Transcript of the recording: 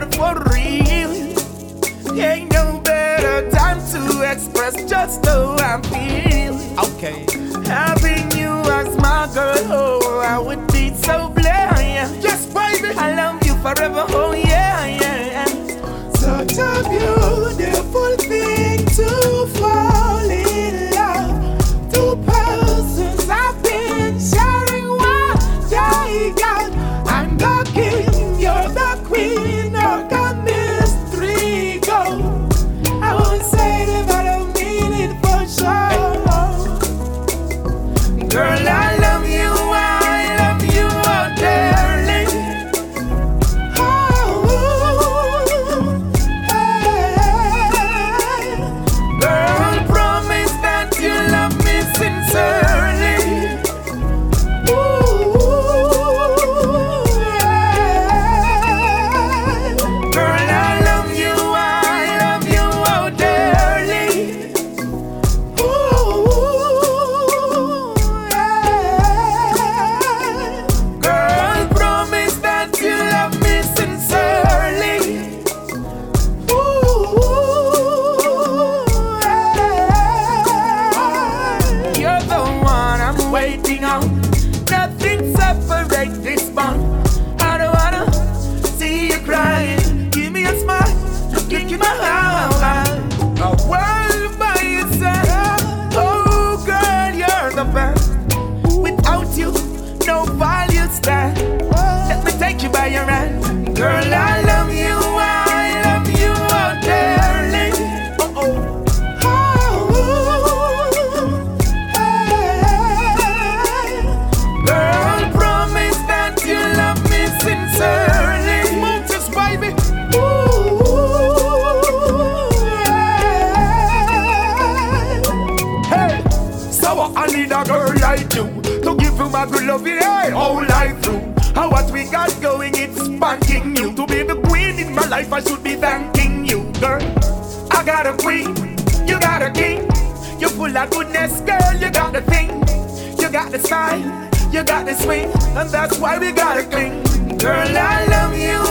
girl for real. Ain't no better time to express just how I'm feeling. Okay. Having you as my girl, oh, I would be so blind. Yes, baby. I love you forever. Look in my girl like you to give you my good love, yeah, all life through. And what we got going, it's spanking you. To be the queen in my life, I should be thanking you, girl. I got a queen, you got a king. You're full of goodness, girl. You got the thing, you got the style, you got the swing, and that's why we gotta cling. Girl, I love you.